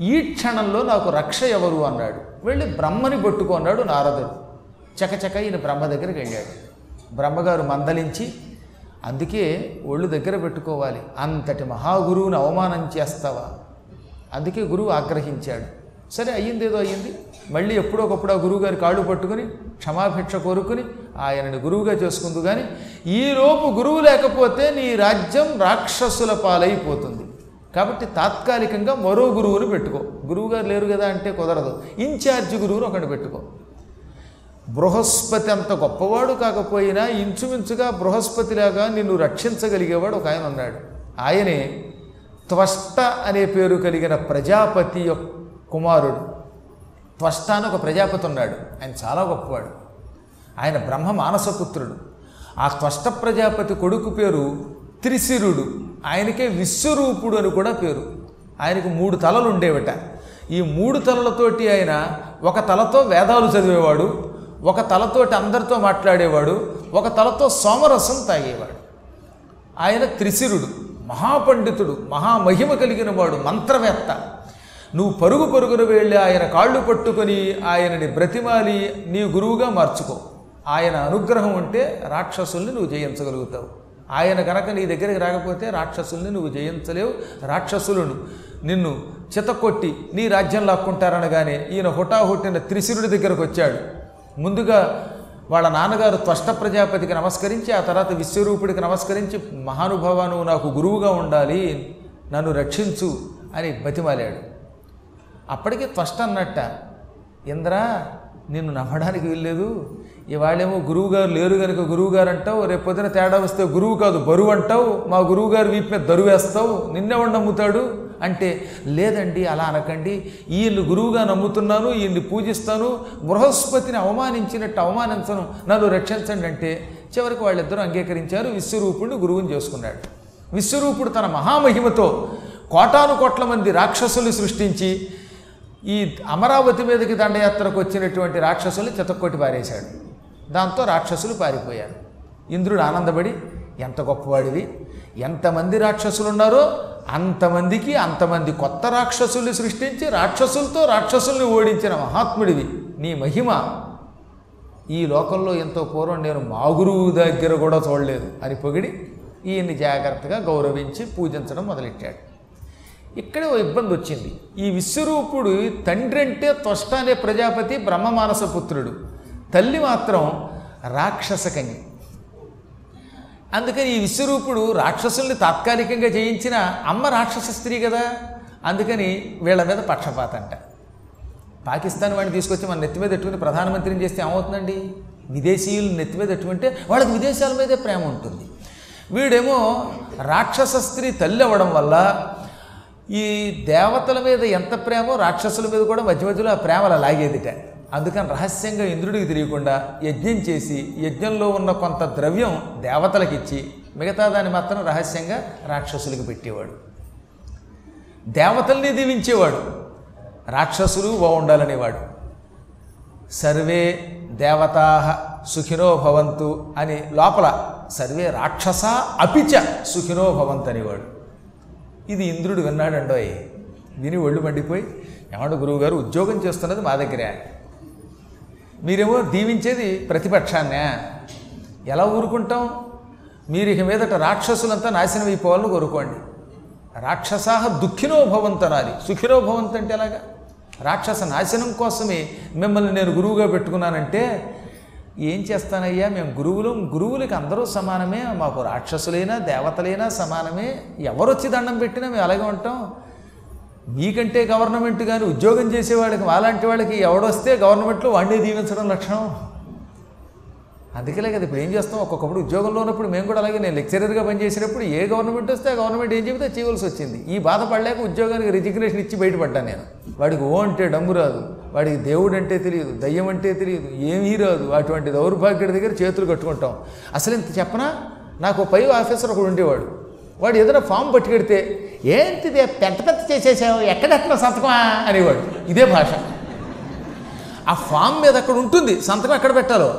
ఈ క్షణంలో నాకు రక్ష ఎవరు అన్నాడు. వెళ్ళి బ్రహ్మని పట్టుకున్నాడు నారదుడు. చకచక ఈయన బ్రహ్మ దగ్గరికి వెళ్ళాడు. బ్రహ్మగారు మందలించి అందుకే ఒళ్ళు దగ్గర పెట్టుకోవాలి. అంతటి మహాగురువుని అవమానం చేస్తావా? అందుకే గురువు ఆగ్రహించాడు. సరే అయ్యింది ఏదో అయ్యింది. మళ్ళీ ఎప్పుడో ఒకప్పుడు ఆ గురువుగారి కాళ్ళు పట్టుకుని క్షమాభిక్ష కోరుకుని ఆయనని గురువుగా చేసుకుందు కానీ ఈలోపు గురువు లేకపోతే నీ రాజ్యం రాక్షసుల పాలైపోతుంది. కాబట్టి తాత్కాలికంగా మరో గురువుని పెట్టుకో. గురువుగారు లేరు కదా అంటే కుదరదు. ఇన్ఛార్జ్ గురువుని ఒకటి పెట్టుకో. బృహస్పతి అంత గొప్పవాడు కాకపోయినా ఇంచుమించుగా బృహస్పతిలాగా నిన్ను రక్షించగలిగేవాడు ఒక ఆయన ఉన్నాడు. ఆయనే త్వష్ట అనే పేరు కలిగిన ప్రజాపతి యొక్క కుమారుడు. త్వష్ట అని ఒక ప్రజాపతి ఉన్నాడు. ఆయన చాలా గొప్పవాడు. ఆయన బ్రహ్మ మానసపుత్రుడు. ఆ త్వష్ట ప్రజాపతి కొడుకు పేరు త్రిశిరుడు. ఆయనకే విశ్వరూపుడు అని కూడా పేరు. ఆయనకు మూడు తలలు ఉండేవట. ఈ మూడు తలలతోటి ఆయన ఒక తలతో వేదాలు చదివేవాడు ఒక తలతోటి అందరితో మాట్లాడేవాడు ఒక తలతో సోమరసం తాగేవాడు. ఆయన త్రిశిరుడు మహాపండితుడు మహామహిమ కలిగిన వాడు మంత్రవేత్త. నువ్వు పరుగు పరుగున వెళ్ళి ఆయన కాళ్ళు పట్టుకొని ఆయనని బ్రతిమాలి నీ గురువుగా మార్చుకో. ఆయన అనుగ్రహం ఉంటే రాక్షసుల్ని నువ్వు జయించగలుగుతావు. ఆయన కనుక నీ దగ్గరికి రాకపోతే రాక్షసుల్ని నువ్వు జయించలేవు. రాక్షసులను నిన్ను చితకొట్టి నీ రాజ్యం లాక్కుంటారనగానే ఈయన హుటాహుట్టిన త్రిశిరుడి దగ్గరకు వచ్చాడు. ముందుగా వాళ్ళ నాన్నగారు త్వష్ట ప్రజాపతికి నమస్కరించి ఆ తర్వాత విశ్వరూపుడికి నమస్కరించి మహానుభావాను నువ్వు నాకు గురువుగా ఉండాలి నన్ను రక్షించు అని బతిమాలాడు. అప్పటికి త్వష్ట అన్నట్ట ఇంద్ర నిన్ను నమ్మడానికి వీల్లేదు. ఇవాళేమో గురువు గారు లేరు కనుక గురువుగారు అంటావు రేపు పొద్దున తేడా వస్తే గురువు కాదు బరువు అంటావు మా గురువుగారు వీపు మీద దరువు వేస్తావు నిన్నెవడు నమ్ముతాడు అంటే లేదండి అలా అనకండి. ఈయన్ని గురువుగా నమ్ముతున్నాను ఈయన్ని పూజిస్తాను బృహస్పతిని అవమానించినట్టు అవమానించను నన్ను రక్షించండి అంటే చివరికి వాళ్ళిద్దరూ అంగీకరించారు విశ్వరూపుడిని గురువుని చేసుకున్నాడు. విశ్వరూపుడు తన మహామహిమతో కోటాను కోట్ల మంది రాక్షసుల్ని సృష్టించి ఈ అమరావతి మీదకి దండయాత్రకు వచ్చినటువంటి రాక్షసుల్ని చితక్కొట్టి పారేశాడు. దాంతో రాక్షసులు పారిపోయారు. ఇంద్రుడు ఆనందపడి ఎంత గొప్పవాడివి ఎంతమంది రాక్షసులు ఉన్నారో అంతమందికి అంతమంది కొత్త రాక్షసుల్ని సృష్టించి రాక్షసులతో రాక్షసుల్ని ఓడించిన మహాత్ముడివి నీ మహిమ. ఈ లోకంలో ఎంతో పూర్వం నేను మా గురువు దగ్గర కూడా చూడలేదు అని పొగిడి ఈయన్ని జాగ్రత్తగా గౌరవించి పూజించడం మొదలెట్టాడు. ఇక్కడే ఓ ఇబ్బంది వచ్చింది. ఈ విశ్వరూపుడు తండ్రి అంటే త్వష్ట అనే ప్రజాపతి బ్రహ్మమానస పుత్రుడు. తల్లి మాత్రం రాక్షస కన్య. అందుకని ఈ విశ్వరూపుడు రాక్షసుల్ని తాత్కాలికంగా జయించిన అమ్మ రాక్షస స్త్రీ కదా. అందుకని వీళ్ళ మీద పక్షపాత అంట. పాకిస్తాన్ వాడిని తీసుకొచ్చి మన నెత్తి మీద పెట్టుకుని ప్రధానమంత్రిని చేస్తే ఏమవుతుందండి? విదేశీయులు నెత్తి మీద పెట్టుకుంటే వాళ్ళకి విదేశాల మీదే ప్రేమ ఉంటుంది. వీడేమో రాక్షస స్త్రీ తల్లి అవ్వడం వల్ల ఈ దేవతల మీద ఎంత ప్రేమో రాక్షసుల మీద కూడా మధ్య మధ్యలో ఆ ప్రేమలు లాగేదిట. అందుకని రహస్యంగా ఇంద్రుడికి తెలియకుండా యజ్ఞం చేసి యజ్ఞంలో ఉన్న కొంత ద్రవ్యం దేవతలకిచ్చి మిగతా దాన్ని మాత్రం రహస్యంగా రాక్షసులకు పెట్టేవాడు. దేవతల్ని దీవించేవాడు. రాక్షసులు బాగుండాలనేవాడు. సర్వే దేవతా సుఖినో భవంతు అని లోపల సర్వే రాక్షస అపిచ సుఖినో భవంతు అనేవాడు. ఇది ఇంద్రుడు విన్నాడండోయ్. విని ఒళ్ళు మండిపోయి ఏమంటే గురువుగారు ఉద్యోగం చేస్తున్నది మా దగ్గరే. మీరేమో దీవించేది ప్రతిపక్షాన్నే. ఎలా ఊరుకుంటాం? మీరు ఇక మీదట రాక్షసులంతా నాశనం అయిపోవాలని కోరుకోండి. రాక్షసాహ దుఃఖినో భవంతనాలి సుఖినో భవంత అంటే ఎలాగా? రాక్షస నాశనం కోసమే మిమ్మల్ని నేను గురువుగా పెట్టుకున్నానంటే ఏం చేస్తానయ్యా? మేము గురువులు. గురువులకి అందరూ సమానమే. మాకు రాక్షసులైనా దేవతలైనా సమానమే. ఎవరొచ్చి దండం పెట్టినా మేము అలాగే ఉంటాం. నీకంటే గవర్నమెంట్ కానీ ఉద్యోగం చేసేవాళ్ళకి అలాంటి వాళ్ళకి ఎవడొస్తే గవర్నమెంట్లో వాడిని దీవించడం లక్షణం. అందుకేలే కదా ఇప్పుడు ఏం చేస్తాం? ఒక్కొక్కప్పుడు ఉద్యోగంలో ఉన్నప్పుడు మేము కూడా అలాగే నేను లెక్చరర్గా పనిచేసినప్పుడు ఏ గవర్నమెంట్ వస్తే ఆ గవర్నమెంట్ ఏం చెబితే చేయవలసి వచ్చింది. ఈ బాధపడలేక ఉద్యోగానికి రిజిగ్నేషన్ ఇచ్చి బయటపడ్డాను నేను. వాడికి ఓ అంటే డమ్ము రాదు. వాడికి దేవుడు అంటే తెలియదు దయ్యం అంటే తెలియదు ఏమీ రాదు. అటువంటి దౌర్భాగ్యుడి దగ్గర చేతులు కట్టుకుంటాం. అసలు ఇంత చెప్పనా? నాకు పై ఆఫీసర్ ఒకడు ఉండేవాడు. వాడు ఏదైనా ఫామ్ పట్టుకెడితే ఏంటిదే పెద్ద పెద్ద చేసేసావు? ఎక్కడెక్కడ సంతకమా అనేవాడు. ఇదే భాష. ఆ ఫామ్ మీద అక్కడ ఉంటుంది. సంతకం ఎక్కడ పెట్టాలో?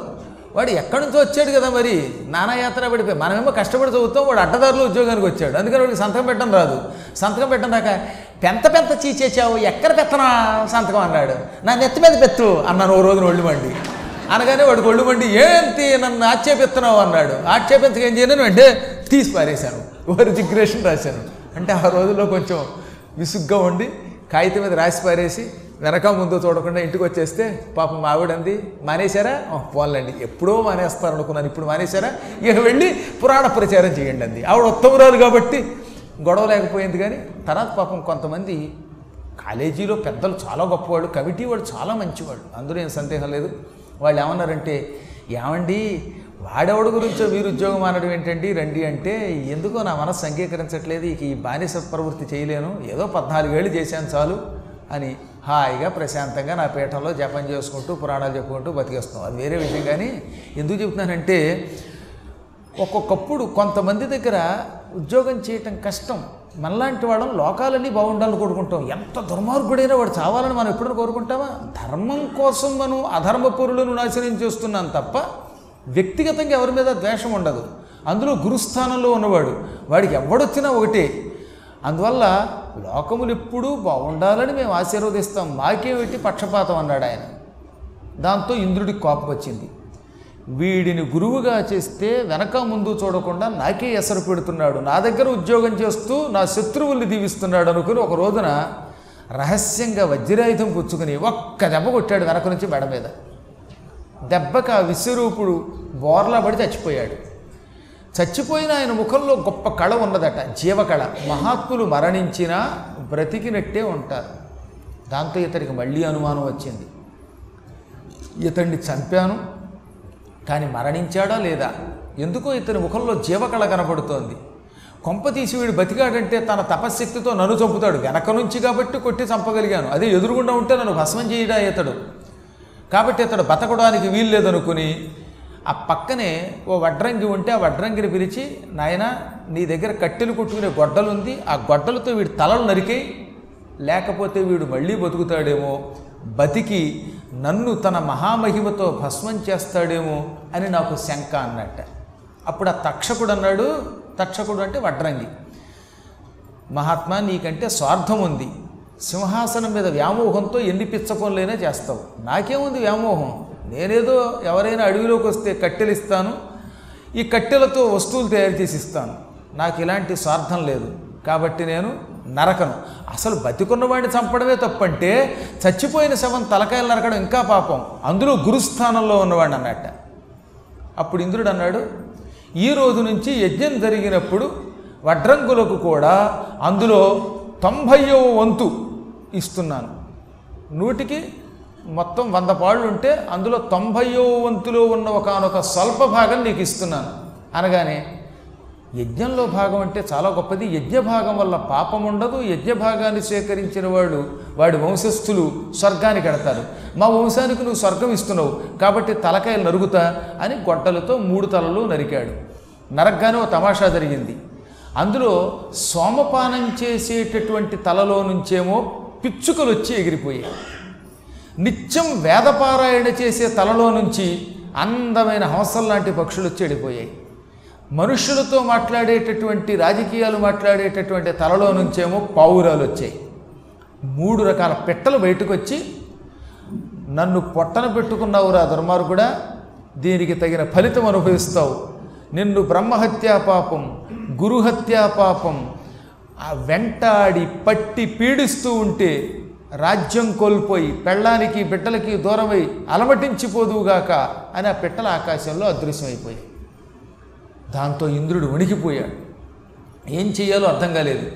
వాడు ఎక్కడి నుంచో వచ్చాడు కదా మరి. నానాయాత్ర పడిపోయి. మనమేమో కష్టపడి చదువుతాం వాడు అడ్డదారులు ఉద్యోగానికి వచ్చాడు. అందుకని వాడికి సంతకం పెట్టడం రాదు. సంతకం పెట్టడం రాక పెంత పెంత చీచేసావు ఎక్కడ పెత్తనా సంతకం? అన్నాడు. నా నెత్తి మీద పెత్తు అన్నాను ఓ రోజున ఒళ్ళు మండి. అనగానే వాడికి ఒళ్ళు మండి ఏంటి నన్ను ఆక్షేపిస్తున్నావు? అన్నాడు. ఆక్షేపించక ఏం చేయను? అంటే తీసి పారేశాను. ఓ రిజిగ్రేషన్ రాశాను అంటే ఆ రోజుల్లో కొంచెం విసుగ్గా ఉండి కాగితం మీద రాసి పారేసి వెనక ముందు చూడకుండా ఇంటికి వచ్చేస్తే పాపం మా ఆవిడంది మానేశారా? పోన్లండి. ఎప్పుడో మానేస్తారు అనుకున్నాను ఇప్పుడు మానేశారా? ఇక వెళ్ళి పురాణ ప్రచారం చేయండి అంది. ఆవిడ ఉత్తమరాలు కాబట్టి గొడవ లేకపోయింది కానీ తర్వాత పాపం కొంతమంది కాలేజీలో పెద్దలు చాలా గొప్పవాళ్ళు కమిటీ వాళ్ళు చాలా మంచివాళ్ళు. అందులో ఏం సందేహం లేదు. వాళ్ళు ఏమన్నారంటే ఏమండి వాడెవడి గురించో మీరు ఉద్యోగం అనడం ఏంటండి? రండి అంటే ఎందుకో నా మనసు అంగీకరించట్లేదు ఇక ఈ బానిస ప్రవృత్తి చేయలేను ఏదో పద్నాలుగేళ్ళు చేశాను చాలు అని హాయిగా ప్రశాంతంగా నా పీఠంలో జపం చేసుకుంటూ పురాణాలు చెప్పుకుంటూ బతికేస్తాం అది వేరే విషయం కానీ ఎందుకు చెప్తున్నానంటే ఒక్కొక్కప్పుడు కొంతమంది దగ్గర ఉద్యోగం చేయటం కష్టం. మనలాంటి వాళ్ళం లోకాలన్నీ బాగుండాలని కోరుకుంటాం. ఎంత దుర్మార్గుడైనా వాడు చావాలని మనం ఎప్పుడైనా కోరుకుంటామా? ధర్మం కోసం మనం అధర్మ పరులను నాశనం చేస్తున్నాం తప్ప వ్యక్తిగతంగా ఎవరి మీద ద్వేషం ఉండదు. అందులో గురుస్థానంలో ఉన్నవాడు వాడికి ఎవడొచ్చినా ఒకటే. అందువల్ల లోకములు ఎప్పుడూ బాగుండాలని మేము ఆశీర్వదిస్తాం. మాకేమిటి పక్షపాతం అన్నాడు ఆయన. దాంతో ఇంద్రుడికి కోపం వచ్చింది వీడిని గురువుగా చేస్తే వెనక ముందు చూడకుండా నాకే ఎసరు పెడుతున్నాడు. నా దగ్గర ఉద్యోగం చేస్తూ నా శత్రువుల్ని దీవిస్తున్నాడు అనుకుని ఒక రోజున రహస్యంగా వజ్రాయుధం పుచ్చుకుని ఒక్క దెబ్బ కొట్టాడు వెనక నుంచి మెడ మీద. దెబ్బకి ఆ విశ్వరూపుడు బోర్లా పడి చచ్చిపోయాడు. చచ్చిపోయిన ఆయన ముఖంలో గొప్ప కళ ఉన్నదట జీవకళ. మహాత్ములు మరణించినా బ్రతికినట్టే ఉంటారు. దాంతో ఇతనికి మళ్ళీ అనుమానం వచ్చింది. ఇతన్ని చంపాను కానీ మరణించాడా లేదా? ఎందుకో ఇతని ముఖంలో జీవకళ కనపడుతోంది. కొంప తీసి వీడు బతికాడంటే తన తపశ్శక్తితో నన్ను చంపుతాడు. వెనక నుంచి కాబట్టి కొట్టి చంపగలిగాను. అదే ఎదురుగుండా ఉంటే నన్ను భస్మం చేయడా ఇతడు? కాబట్టి ఇతడు బతకడానికి వీల్లేదనుకుని ఆ పక్కనే ఓ వడ్రంగి ఉంటే ఆ వడ్రంగిని పిలిచి నాయన నీ దగ్గర కట్టెలు కొట్టుకునే గొడ్డలు ఉంది ఆ గొడ్డలతో వీడి తలలు నరికేయి. లేకపోతే వీడు మళ్ళీ బతుకుతాడేమో. బతికి నన్ను తన మహామహిమతో భస్మం చేస్తాడేమో అని నాకు శంక అన్నట్ట. అప్పుడు ఆ తక్షకుడు అన్నాడు తక్షకుడు అంటే వడ్రంగి. మహాత్మా నీకంటే స్వార్థం ఉంది. సింహాసనం మీద వ్యామోహంతో ఎన్ని పిచ్చ చేస్తావు. నాకేముంది వ్యామోహం? నేనేదో ఎవరైనా అడవిలోకి వస్తే కట్టెలు ఇస్తాను ఈ కట్టెలతో వస్తువులు తయారు చేసి ఇస్తాను. నాకు ఇలాంటి స్వార్థం లేదు. కాబట్టి నేను నరకను. అసలు బతికున్నవాడిని చంపడమే తప్పంటే చచ్చిపోయిన శవం తలకాయలు నరకడం ఇంకా పాపం. అందులో గురుస్థానంలో ఉన్నవాడిని అన్నట్ట. అప్పుడు ఇంద్రుడు అన్నాడు ఈ రోజు నుంచి యజ్ఞం జరిగినప్పుడు వడ్రంగులకు కూడా అందులో తొంభైవ వంతు ఇస్తున్నాను. నూటికి మొత్తం వంద పాళ్ళు ఉంటే అందులో తొంభయో వంతులో ఉన్న ఒకనొక స్వల్ప భాగం నీకు ఇస్తున్నాను. అనగానే యజ్ఞంలో భాగం అంటే చాలా గొప్పది. యజ్ఞ భాగం వల్ల పాపం ఉండదు. యజ్ఞ భాగాన్ని సేకరించిన వాడు వాడి వంశస్థులు స్వర్గానికి వెడతారు మా వంశానికి నువ్వు స్వర్గం ఇస్తున్నావు. కాబట్టి తలకాయలు నరుగుతా అని గొడ్డలతో మూడు తలలు నరికాడు. నరగ్గానే ఓ తమాషా జరిగింది. అందులో సోమపానం చేసేటటువంటి తలలో నుంచేమో పిచ్చుకలు వచ్చి ఎగిరిపోయాయి. నిత్యం వేదపారాయణ చేసే తలలో నుంచి అందమైన హంసల లాంటి పక్షులు చెడిపోయాయి. మనుషులతో మాట్లాడేటటువంటి రాజకీయాలు మాట్లాడేటటువంటి తలలో నుంచేమో పావురాలు వచ్చాయి. మూడు రకాల పెట్టలు బయటకు వచ్చి నన్ను పొట్టన పెట్టుకున్నావురా దుర్మార్గుడా దీనికి తగిన ఫలితం అనుభవిస్తావు. నిన్ను బ్రహ్మహత్యా పాపం గురుహత్యా పాపం ఆ వెంటాడి పట్టి పీడిస్తూ ఉంటే రాజ్యం కోల్పోయి పెళ్ళానికి బిడ్డలకి దూరమై అలమటించిపోదువుగాక అని ఆ పిట్టల ఆకాశంలో అదృశ్యమైపోయాయి దాంతో ఇంద్రుడు వణికిపోయాడు. ఏం చేయాలో అర్థం కాలేదు.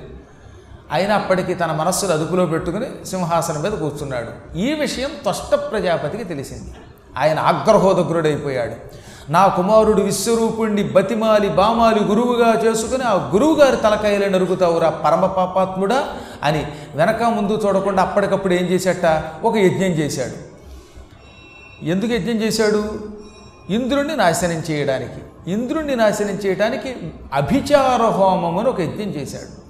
అయినా అప్పటికి తన మనస్సును అదుపులో పెట్టుకుని సింహాసనం మీద కూర్చున్నాడు. ఈ విషయం త్వష్ట ప్రజాపతికి తెలిసింది. ఆయన ఆగ్రహోదగ్రుడైపోయాడు. నా కుమారుడు విశ్వరూపుణ్ణి బతిమాలి బామాలి గురువుగా చేసుకుని ఆ గురువుగారి తలకాయలే నరుగుతావురా పరమ పాపాత్ముడా అని వెనక ముందు చూడకుండా అప్పటికప్పుడు ఏం చేశాట? ఒక యజ్ఞం చేశాడు. ఎందుకు యజ్ఞం చేశాడు? ఇంద్రుణ్ణి నాశనం చేయడానికి ఇంద్రుణ్ణి నాశనం చేయడానికి అభిచార హోమం అని ఒక యజ్ఞం చేశాడు.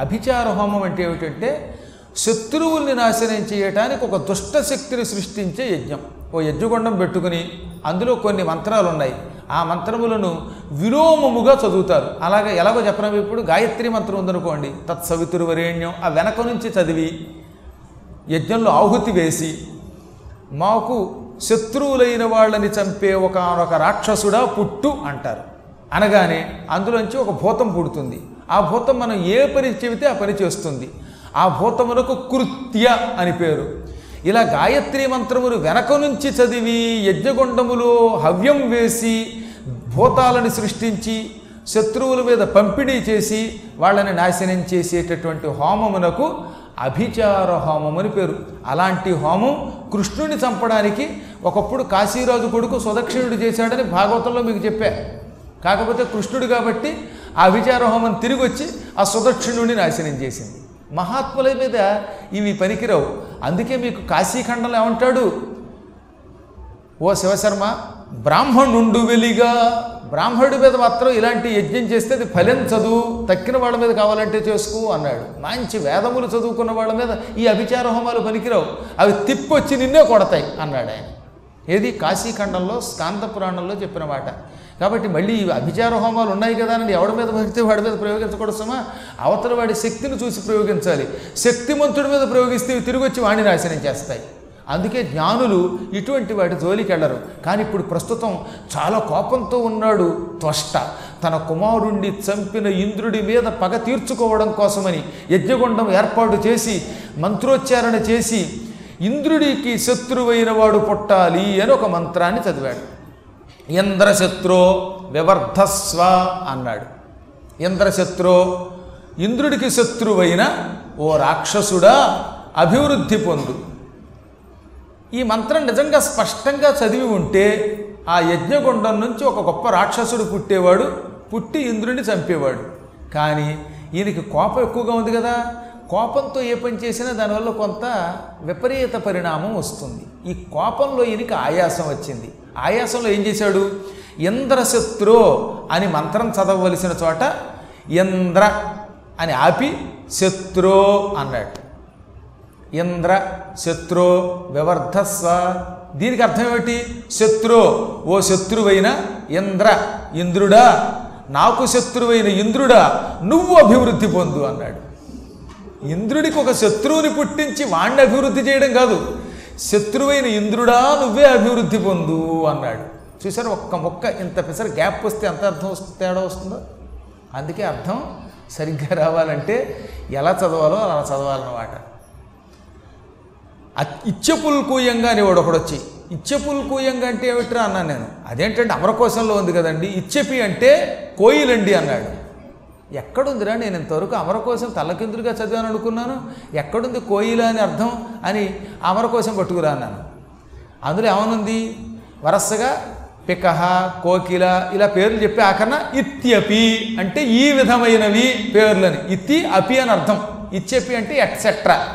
అభిచార హోమం అంటే ఏమిటంటే శత్రువుల్ని నాశనం చేయటానికి ఒక దుష్ట శక్తిని సృష్టించే యజ్ఞం. ఓ యజ్ఞగుండం పెట్టుకుని అందులో కొన్ని మంత్రాలు ఉన్నాయి ఆ మంత్రములను విలోమముగా చదువుతారు. అలాగే ఎలాగో చెప్పడం ఇప్పుడు గాయత్రి మంత్రం ఉందనుకోండి. తత్సవితురువరేణ్యం ఆ వెనక నుంచి చదివి యజ్ఞంలో ఆహుతి వేసి మాకు శత్రువులైన వాళ్ళని చంపే ఒకనొక రాక్షసుడా పుట్టు అంటారు. అనగానే అందులోంచి ఒక భూతం పుడుతుంది. ఆ భూతం మనం ఏ పని చెబితే ఆ పని చేస్తుంది. ఆ భూతమునకు కృత్య అని పేరు. ఇలా గాయత్రి మంత్రములు వెనక నుంచి చదివి యజ్ఞగుండములో హవ్యం వేసి భూతాలను సృష్టించి శత్రువుల మీద పంపిణీ చేసి వాళ్ళని నాశనం చేసేటటువంటి హోమమునకు అభిచార హోమం అని పేరు. అలాంటి హోమం కృష్ణుని చంపడానికి ఒకప్పుడు కాశీరాజు కొడుకు సుదక్షిణుడు చేశాడని భాగవతంలో మీకు చెప్పా. కాకపోతే కృష్ణుడు కాబట్టి ఆ అభిచార హోమం తిరిగి వచ్చి ఆ సుదక్షిణుడిని నాశనం చేసింది. మహాత్ముల మీద ఇవి పనికిరావు. అందుకే మీకు కాశీఖండంలో ఏమంటాడు? ఓ శివశర్మ బ్రాహ్మణుండు వెలిగా బ్రాహ్మణుడి మీద మాత్రం ఇలాంటి యజ్ఞం చేస్తే అది ఫలించదు తక్కిన వాళ్ళ మీద కావాలంటే చేసుకో అన్నాడు. మంచి వేదములు చదువుకున్న వాళ్ళ మీద ఈ అభిచార హోమాలు పనికిరావు. అవి తిప్పొచ్చి నిన్నే కొడతాయి అన్నాడు ఆయన. ఏది? కాశీఖండంలో స్కాంత పురాణంలో చెప్పిన మాట. కాబట్టి మళ్ళీ అభిచార హోమాలు ఉన్నాయి కదా అని ఎవడి మీద భక్తి వాడి మీద ప్రయోగించకూడదమా అవతల వాడి శక్తిని చూసి ప్రయోగించాలి. శక్తిమంతుడి మీద ప్రయోగిస్తే తిరిగి వచ్చి వాణి నాశనం చేస్తాయి. అందుకే జ్ఞానులు ఇటువంటి వాటి జోలికి వెళ్ళరు. కానీ ఇప్పుడు ప్రస్తుతం చాలా కోపంతో ఉన్నాడు త్వష్ట. తన కుమారుణ్ణి చంపిన ఇంద్రుడి మీద పగ తీర్చుకోవడం కోసమని యజ్ఞగుండం ఏర్పాటు చేసి మంత్రోచ్చారణ చేసి ఇంద్రుడికి శత్రువైన వాడు పుట్టాలి అని ఒక మంత్రాన్ని చదివాడు. ఇంద్రశత్రో వివర్ధస్వ అన్నాడు. ఇంద్రశత్రో ఇంద్రుడికి శత్రువైన ఓ రాక్షసుడా అభివృద్ధి పొందు. ఈ మంత్రం నిజంగా స్పష్టంగా చదివి ఉంటే ఆ యజ్ఞగుండం నుంచి ఒక గొప్ప రాక్షసుడు పుట్టేవాడు పుట్టి ఇంద్రుడిని చంపేవాడు. కానీ ఈయనకి కోపం ఎక్కువగా ఉంది కదా. కోపంతో ఏ పని చేసినా దానివల్ల కొంత విపరీత పరిణామం వస్తుంది. ఈ కోపంలో ఈయనకి ఆయాసం వచ్చింది. ఆయాసంలో ఏం చేశాడు? ఇంద్రశత్రు అని మంత్రం చదవవలసిన చోట ఇంద్ర అని ఆపి శత్రు అన్నాడు. ఇంద్ర శత్రు వివర్ధస్వ. దీనికి అర్థం ఏమిటి? శత్రు ఓ శత్రువైన ఇంద్ర ఇంద్రుడా? నాకు శత్రువైన ఇంద్రుడా? నువ్వు అభివృద్ధి పొందు అన్నాడు. ఇంద్రుడికి ఒక శత్రువుని పుట్టించి వాణ్ణి అభివృద్ధి చేయడం కాదు. శత్రువైన ఇంద్రుడా నువ్వే అభివృద్ధి పొందు అన్నాడు. చూసారు ఒక్క మొక్క ఇంత పిసర గ్యాప్ వస్తే ఎంత అర్థం వస్తుంది తేడా వస్తుందో? అందుకే అర్థం సరిగ్గా రావాలంటే ఎలా చదవాలో అలా చదవాలన్నమాట. ఇచ్చపుల్కూయంగా అనేవాడు ఒకడు వచ్చి ఇచ్చపుల్కూయంగా అంటే ఏమిట్రా అన్నాను నేను. అదేంటంటే అమరకోశంలో ఉంది కదండి ఇచ్చపి అంటే కోయిలండి అన్నాడు. ఎక్కడుందిరా నేను ఇంతవరకు అమరకోశం తల్లకిందులుగా చదివాను అనుకున్నాను? ఎక్కడుంది కోయిల అని అర్థం అని అమరకోశం పట్టుకురా అన్నాను. అందులో ఏమనుంది? వరసగా పికహ కోకిల ఇలా పేర్లు చెప్పి ఆఖరణ ఇత్యపి అంటే ఈ విధమైనవి పేర్లని. ఇత్తి అపి అని అర్థం. ఇచ్చెపి అంటే ఎట్సెట్రా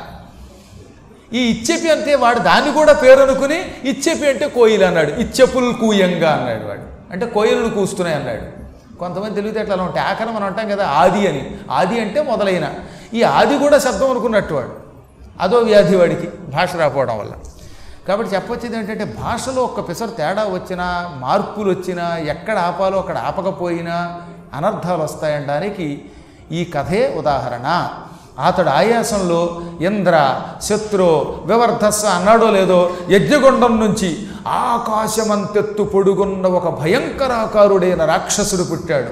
ఈ ఇచ్చెపి అంటే వాడు దాన్ని కూడా పేరు అనుకుని ఇచ్చెపి అంటే కోయిల అన్నాడు. ఇచ్చెపుల్ కూయంగా అన్నాడు వాడు. అంటే కోయిలను కూస్తున్నాయి అన్నాడు. కొంతమంది తెలివితేటలు అలా ఉంటాయి. ఆఖరం మనం అంటాం కదా ఆది అని. ఆది అంటే మొదలైన. ఈ ఆది కూడా శబ్దం అనుకున్నట్టు వాడు. అదో వ్యాధి వాడికి భాష రాకపోవడం వల్ల. కాబట్టి చెప్పొచ్చేది ఏంటంటే భాషలో ఒక్క పిసరు తేడా వచ్చినా మార్పులు వచ్చినా ఎక్కడ ఆపాలో అక్కడ ఆపకపోయినా అనర్థాలు వస్తాయనడానికి ఈ కథే ఉదాహరణ. అతడు ఆయాసంలో ఇంద్ర శత్రు వివర్ధస్స అన్నాడో లేదో యజ్ఞగుండం నుంచి ఆకాశమంతెత్తు పొడుగున్న ఒక భయంకరాకారుడైన రాక్షసుడు పుట్టాడు.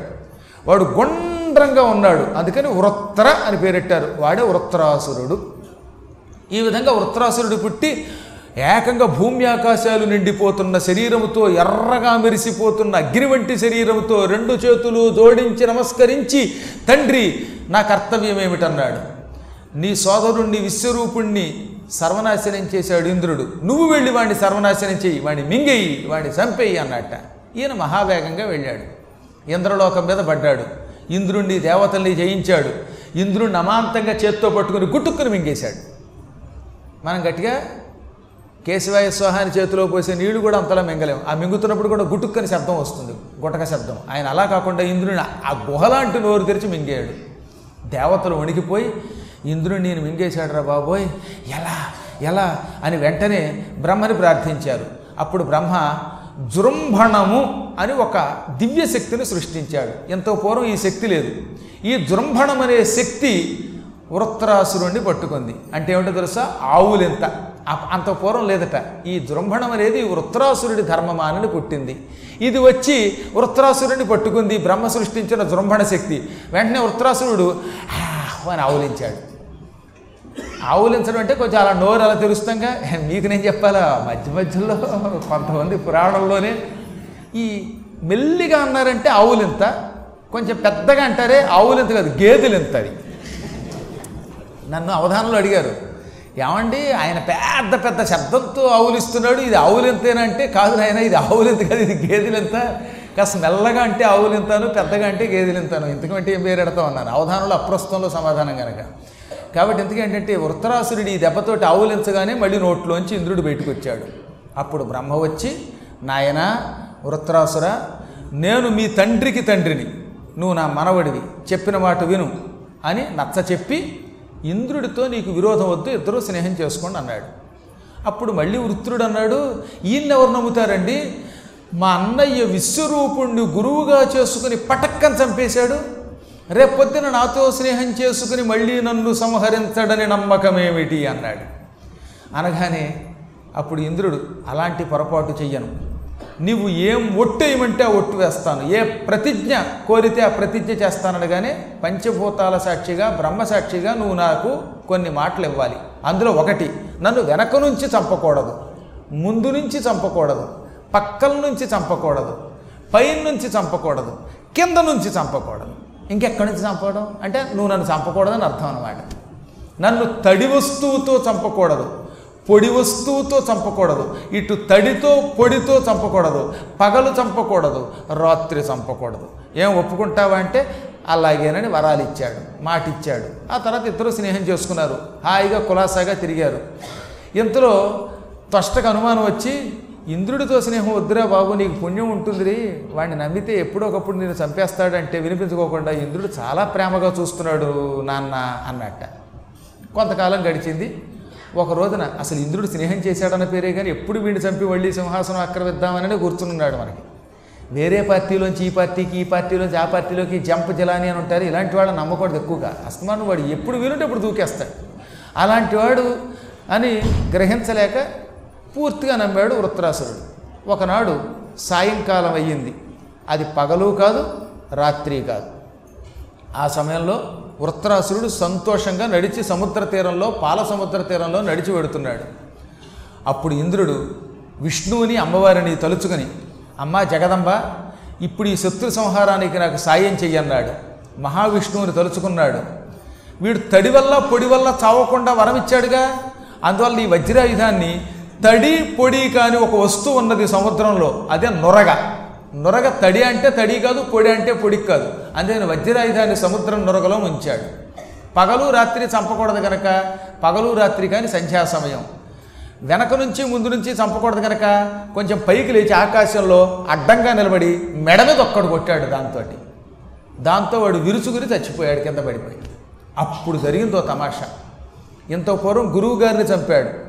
వాడు గుండ్రంగా ఉన్నాడు. అందుకని వృత్ర అని పేరెట్టారు. వాడే వృత్రాసురుడు. ఈ విధంగా వృత్రాసురుడు పుట్టి ఏకంగా భూమి ఆకాశాలు నిండిపోతున్న శరీరముతో ఎర్రగా మెరిసిపోతున్న అగ్ని వంటి శరీరముతో రెండు చేతులు జోడించి నమస్కరించి తండ్రి నా కర్తవ్యం ఏమిటన్నాడు? నీ సోదరుణ్ణి విశ్వరూపుణ్ణి సర్వనాశనం చేశాడు ఇంద్రుడు. నువ్వు వెళ్ళి వాడిని సర్వనాశనం చేయి వాడిని మింగేయి వాడిని చంపేయి అన్నట్ట. ఈయన మహావేగంగా వెళ్ళాడు. ఇంద్రలోకం మీద పడ్డాడు. ఇంద్రుణ్ణి దేవతల్ని జయించాడు. ఇంద్రుణ్ణి అమాంతంగా చేత్తో పట్టుకుని గుట్టుక్కుని మింగేశాడు. మనం గట్టిగా కేశవాయ స్వాహాని చేతిలో పోసే నీళ్ళు కూడా అంతలా మింగలేం ఆ మింగుతున్నప్పుడు కూడా గుటుక్కని శబ్దం వస్తుంది. గుటక శబ్దం. ఆయన అలా కాకుండా ఇంద్రుని ఆ గుహలాంటి నోరు తెరిచి మింగాడు దేవతలు వణికిపోయి ఇంద్రుడు నేను మింగేశాడు రా బాబోయ్. ఎలా ఎలా? అని వెంటనే బ్రహ్మని ప్రార్థించారు. అప్పుడు బ్రహ్మ జృంభణము అని ఒక దివ్య శక్తిని సృష్టించాడు. ఎంతో పూర్వం ఈ శక్తి లేదు. ఈ జృంభణం అనే శక్తి వృత్రాసురుణ్ణి పట్టుకుంది. అంటే ఏమిటో తెలుసా? ఆవులెంత. అంత పూర్వం లేదట. ఈ జృంభణం అనేది వృత్రాసురుడి ధర్మమానని పుట్టింది. ఇది వచ్చి వృత్రాసురుడిని పట్టుకుంది బ్రహ్మ సృష్టించిన జృంభణ శక్తి. వెంటనే వృత్రాసురుడు అని ఆవులించాడు. ఆవులించడం అంటే కొంచెం అలా నోరు అలా తెరుస్తాంగా మీకు నేను చెప్పాలా? మధ్య మధ్యలో కొంతమంది పురాణంలోనే ఈ మెల్లిగా అన్నారంటే ఆవులింత కొంచెం పెద్దగా అంటారే ఆవులింత కాదు గేదెలింత అది. నన్ను అవధానంలో అడిగారు. ఏమండి ఆయన పెద్ద పెద్ద శబ్దంతో ఆవులిస్తున్నాడు ఇది ఆవులింతేనంటే కాదు ఆయన ఇది ఆవులింత కాదు ఇది గేదెలింత. కాస్త మెల్లగా అంటే ఆవులింతాను పెద్దగా అంటే గేదెలింతాను. ఇంతకంటే ఏం పేరు పెడతా అన్నారు అవధానంలో అప్రస్తుతంలో సమాధానం కనుక. కాబట్టి ఎందుకు ఏంటంటే వృత్తరాసురుడి ఈ దెబ్బతోటి ఆవులించగానే మళ్ళీ నోట్లోంచి ఇంద్రుడు బయటకు వచ్చాడు. అప్పుడు బ్రహ్మ వచ్చి నాయన వృత్తరాసుర నేను మీ తండ్రికి తండ్రిని. నువ్వు నా మనవడివి. చెప్పిన మాట విను అని నచ్చ చెప్పి ఇంద్రుడితో నీకు విరోధం వద్దు ఇద్దరూ స్నేహం చేసుకోండి అన్నాడు. అప్పుడు మళ్ళీ వృత్రుడు అన్నాడు ఈయన ఎవరు నమ్ముతారండి? మా అన్నయ్య విశ్వరూపుణ్ణి గురువుగా చేసుకుని పటక్కని చంపేశాడు. రేపొద్దున నాతో స్నేహం చేసుకుని మళ్ళీ నన్ను సంహరించడని నమ్మకమేమిటి అన్నాడు. అనగానే అప్పుడు ఇంద్రుడు అలాంటి పొరపాటు చెయ్యను. నీవు ఏం ఒట్టేయమంటే ఆ ఒట్టు వేస్తాను. ఏ ప్రతిజ్ఞ కోరితే ఆ ప్రతిజ్ఞ చేస్తాననగానే పంచభూతాల సాక్షిగా బ్రహ్మ సాక్షిగా నువ్వు నాకు కొన్ని మాటలు ఇవ్వాలి. అందులో ఒకటి నన్ను వెనక నుంచి చంపకూడదు. ముందు నుంచి చంపకూడదు. పక్కల నుంచి చంపకూడదు. పైన నుంచి చంపకూడదు. కింద నుంచి చంపకూడదు. ఇంకెక్కడి నుంచి చంపడం? అంటే నువ్వు నన్ను చంపకూడదని అర్థం అనమాట నన్ను తడి వస్తువుతో చంపకూడదు పొడి వస్తువుతో చంపకూడదు ఇటు తడితో పొడితో చంపకూడదు పగలు చంపకూడదు రాత్రి చంపకూడదు. ఏం ఒప్పుకుంటావా అంటే అలాగేనని వరాలు ఇచ్చాడు మాట ఇచ్చాడు ఆ తర్వాత ఇద్దరు స్నేహం చేసుకున్నారు. హాయిగా కులాసాగా తిరిగారు. ఇంతలో త్వష్టకు అనుమానం వచ్చి ఇంద్రుడితో స్నేహం వద్దురా బాబు నీకు పుణ్యం ఉంటుంది వాడిని నమ్మితే ఎప్పుడో ఒకప్పుడు నేను చంపేస్తాడంటే వినిపించుకోకుండా ఇంద్రుడు చాలా ప్రేమగా చూస్తున్నాడు నాన్న అన్నట్ట. కొంతకాలం గడిచింది. ఒక రోజున అసలు ఇంద్రుడు స్నేహం చేశాడన్న పేరే కానీ ఎప్పుడు వీడిని చంపి మళ్ళీ సింహాసనం ఆక్రమిద్దామని కూర్చున్నాడు మనకి. వేరే పార్టీలోంచి ఈ పార్టీకి ఈ పార్టీలోంచి ఆ పార్టీలోకి జంప్ జలాని అని ఉంటారు. ఇలాంటి వాళ్ళని నమ్మకూడదు ఎక్కువగా. అస్తమానం వాడు ఎప్పుడు వీలుంటే అప్పుడు దూకేస్తాడు. అలాంటి వాడు అని గ్రహించలేక పూర్తిగా నమ్మాడు వృత్రాసురుడు. ఒకనాడు సాయంకాలం అయ్యింది. అది పగలు కాదు రాత్రి కాదు. ఆ సమయంలో వృత్రాసురుడు సంతోషంగా నడిచి సముద్ర తీరంలో పాల సముద్ర తీరంలో నడిచి వెడుతున్నాడు. అప్పుడు ఇంద్రుడు విష్ణువుని అమ్మవారిని తలుచుకొని అమ్మా జగదంబ ఇప్పుడు ఈ శత్రు సంహారానికి నాకు సాయం చెయ్యన్నాడు మహావిష్ణువుని తలుచుకున్నాడు. వీడు తడి వల్ల పొడి వల్ల చావకుండా వరమిచ్చాడుగా అందువల్ల ఈ వజ్రాయుధాన్ని తడి పొడి కాని ఒక వస్తువు ఉన్నది సముద్రంలో అదే నొరగ. నొరగ తడి అంటే తడి కాదు పొడి అంటే పొడి కాదు. అందుకని వజ్రాయుధాన్ని సముద్రం నొరగలో ఉంచాడు పగలు రాత్రి చంపకూడదు కనుక పగలు రాత్రి కానీ సంధ్యా సమయం. వెనక నుంచి ముందు నుంచి చంపకూడదు కనుక కొంచెం పైకి లేచి ఆకాశంలో అడ్డంగా నిలబడి మెడ మీద ఒక్కడు కొట్టాడు దాంతో దాంతో వాడు విరుచుకుని చచ్చిపోయాడు కింద పడిపోయి. అప్పుడు జరిగిందో తమాషా. ఇంత పూర్వం గురువు గారిని చంపాడు.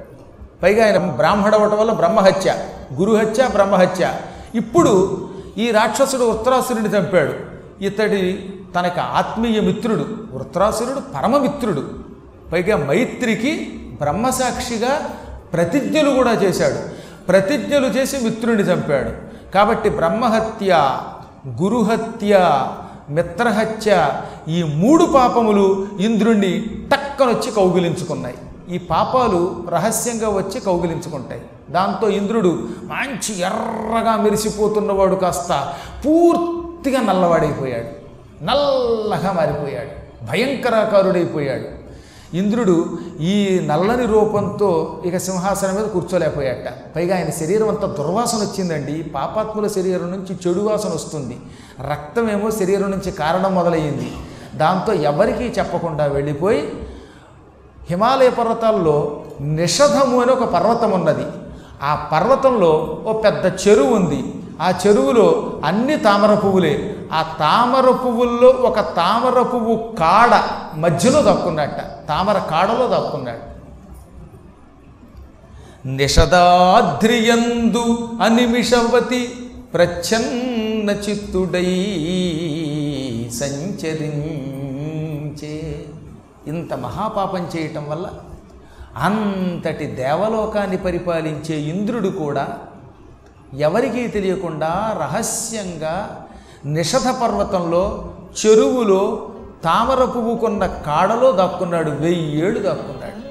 పైగా ఆయన బ్రాహ్మణ అవటం వల్ల బ్రహ్మహత్య గురుహత్య బ్రహ్మహత్య. ఇప్పుడు ఈ రాక్షసుడు వృత్రాసురుడిని చంపాడు. ఇతడి తనకి ఆత్మీయ మిత్రుడు వృత్రాసురుడు పరమమిత్రుడు పైగా మైత్రికి బ్రహ్మసాక్షిగా ప్రతిజ్ఞలు కూడా చేశాడు. ప్రతిజ్ఞలు చేసి మిత్రుడిని చంపాడు. కాబట్టి బ్రహ్మహత్య గురుహత్య మిత్రహత్య ఈ మూడు పాపములు ఇంద్రుణ్ణి టక్కనొచ్చి కౌగిలించుకున్నాయి. ఈ పాపాలు రహస్యంగా వచ్చి కౌగిలించుకుంటాయి. దాంతో ఇంద్రుడు మంచి ఎర్రగా మెరిసిపోతున్నవాడు కాస్త పూర్తిగా నల్లవాడైపోయాడు. నల్లగా మారిపోయాడు. భయంకరాకారుడైపోయాడు. ఇంద్రుడు ఈ నల్లని రూపంతో ఇక సింహాసనం మీద కూర్చోలేకపోయాట పైగా ఆయన శరీరం అంతా దుర్వాసన వచ్చిందండి. పాపాత్ముల శరీరం నుంచి చెడు వాసన వస్తుంది. రక్తమేమో శరీరం నుంచి కారణం మొదలయ్యింది. దాంతో ఎవరికీ చెప్పకుండా వెళ్ళిపోయి హిమాలయ పర్వతాల్లో నిషధము అని ఒక పర్వతం ఉన్నది. ఆ పర్వతంలో ఓ పెద్ద చెరువు ఉంది. ఆ చెరువులో అన్ని తామర పువ్వులే. ఆ తామర పువ్వుల్లో ఒక తామర పువ్వు కాడ మధ్యలో దక్కున్నట్ట. తామర కాడలో దక్కున్నాడు. నిషదాద్రియందు అనిమిషవతి ప్రచ్ఛన్న చిత్తుడై సంచరించే ఇంత మహాపాపం చేయటం వల్ల అంతటి దేవలోకాన్ని పరిపాలించే ఇంద్రుడు కూడా ఎవరికీ తెలియకుండా రహస్యంగా నిషధ పర్వతంలో చెరువులో తామర పువ్వుకున్న కాడలో దాక్కున్నాడు వెయ్యేళ్ళు దాక్కున్నాడు.